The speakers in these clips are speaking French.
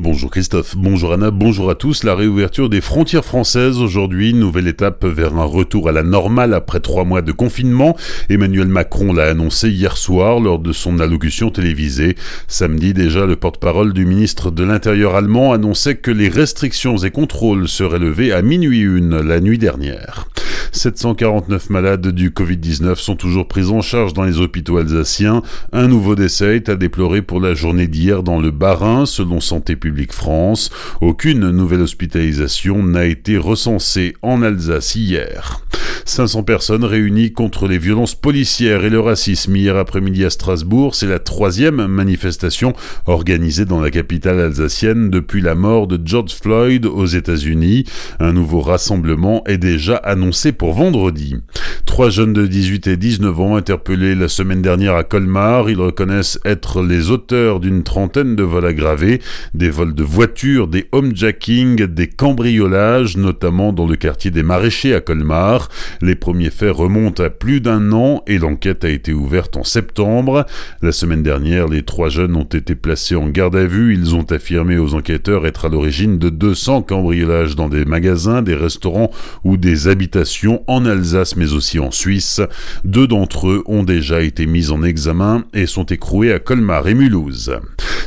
Bonjour Christophe, bonjour Anna, bonjour à tous. La réouverture des frontières françaises aujourd'hui, nouvelle étape vers un retour à la normale après trois mois de confinement. Emmanuel Macron l'a annoncé hier soir lors de son allocution télévisée. Samedi déjà, le porte-parole du ministre de l'Intérieur allemand annonçait que les restrictions et contrôles seraient levés à minuit une la nuit dernière. 749 malades du Covid-19 sont toujours pris en charge dans les hôpitaux alsaciens. Un nouveau décès est à déplorer pour la journée d'hier dans le Bas-Rhin, selon Santé publique France. Aucune nouvelle hospitalisation n'a été recensée en Alsace hier. 500 personnes réunies contre les violences policières et le racisme hier après-midi à Strasbourg. C'est la troisième manifestation organisée dans la capitale alsacienne depuis la mort de George Floyd aux États-Unis. Un nouveau rassemblement est déjà annoncé pour vendredi. Trois jeunes de 18 et 19 ans interpellés la semaine dernière à Colmar. Ils reconnaissent être les auteurs d'une trentaine de vols aggravés, des vols de voitures, des homejacking, des cambriolages, notamment dans le quartier des Maraîchers à Colmar. Les premiers faits remontent à plus d'un an et l'enquête a été ouverte en septembre. La semaine dernière, les trois jeunes ont été placés en garde à vue. Ils ont affirmé aux enquêteurs être à l'origine de 200 cambriolages dans des magasins, des restaurants ou des habitations en Alsace mais aussi en Suisse. Deux d'entre eux ont déjà été mis en examen et sont écroués à Colmar et Mulhouse.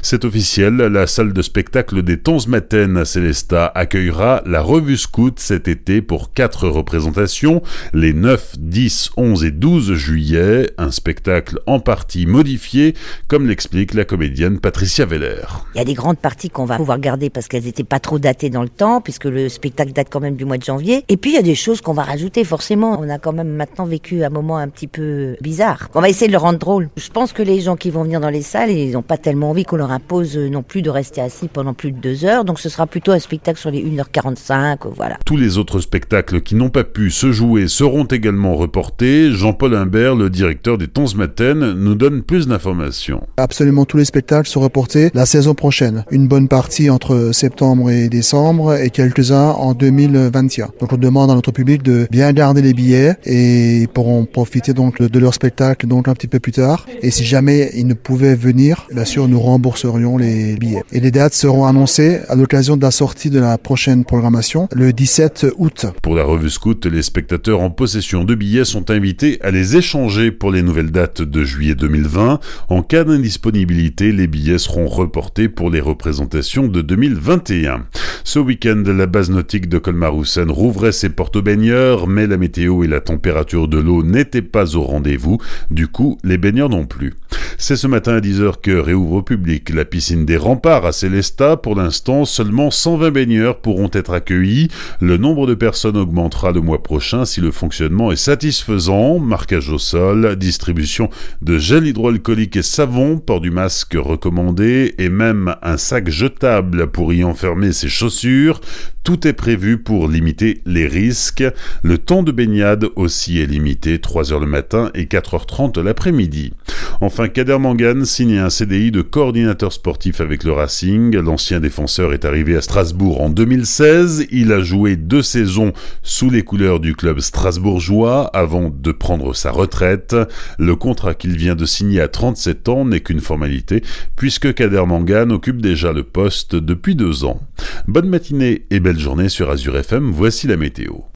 C'est officiel, la salle de spectacle des Maten à Célestat accueillera la revue Scout cet été pour quatre représentations, les 9, 10, 11 et 12 juillet, un spectacle en partie modifié, comme l'explique la comédienne Patricia Veller. Il y a des grandes parties qu'on va pouvoir garder parce qu'elles n'étaient pas trop datées dans le temps, puisque le spectacle date quand même du mois de janvier. Et puis il y a des choses qu'on va rajouter forcément. On a quand même maintenant vécu un moment un petit peu bizarre. On va essayer de le rendre drôle. Je pense que les gens qui vont venir dans les salles, ils n'ont pas tellement envie qu'on leur impose non plus de rester assis pendant plus de deux heures. Donc ce sera plutôt un spectacle sur les 1h45, voilà. Tous les autres spectacles qui n'ont pas pu se jouer seront également reportés. Jean-Paul Imbert, le directeur des Tons Maten, nous donne plus d'informations. Absolument tous les spectacles sont reportés la saison prochaine. Une bonne partie entre septembre et décembre et quelques-uns en 2021. Donc on demande à notre public de bien garder les billets et ils pourront profiter donc de leur spectacle donc un petit peu plus tard. Et si jamais ils ne pouvaient venir, bien sûr nous rembourserions les billets. Et les dates seront annoncées à l'occasion de la sortie de la prochaine programmation le 17 août. Pour la revue Scout, les spectateurs en possession de billets sont invités à les échanger pour les nouvelles dates de juillet 2020. En cas d'indisponibilité, les billets seront reportés pour les représentations de 2021. Ce week-end, la base nautique de Colmar-Houssen rouvrait ses portes aux baigneurs, mais la météo et la température de l'eau n'étaient pas au rendez-vous. Du coup, les baigneurs non plus. C'est ce matin à 10h que réouvre au public la piscine des remparts à Célestat. Pour l'instant, seulement 120 baigneurs pourront être accueillis. Le nombre de personnes augmentera le mois prochain si le fonctionnement est satisfaisant. Marquage au sol, distribution de gel hydroalcoolique et savon, port du masque recommandé et même un sac jetable pour y enfermer ses chaussures. Tout est prévu pour limiter les risques. Le temps de baignade aussi est limité, 3h le matin et 4h30 l'après-midi. Enfin, Kader Mangan signe un CDI de coordinateur sportif avec le Racing. L'ancien défenseur est arrivé à Strasbourg en 2016. Il a joué deux saisons sous les couleurs du club strasbourgeois avant de prendre sa retraite. Le contrat qu'il vient de signer à 37 ans n'est qu'une formalité puisque Kader Mangan occupe déjà le poste depuis deux ans. Bonne matinée et belle journée sur Azure FM, voici la météo.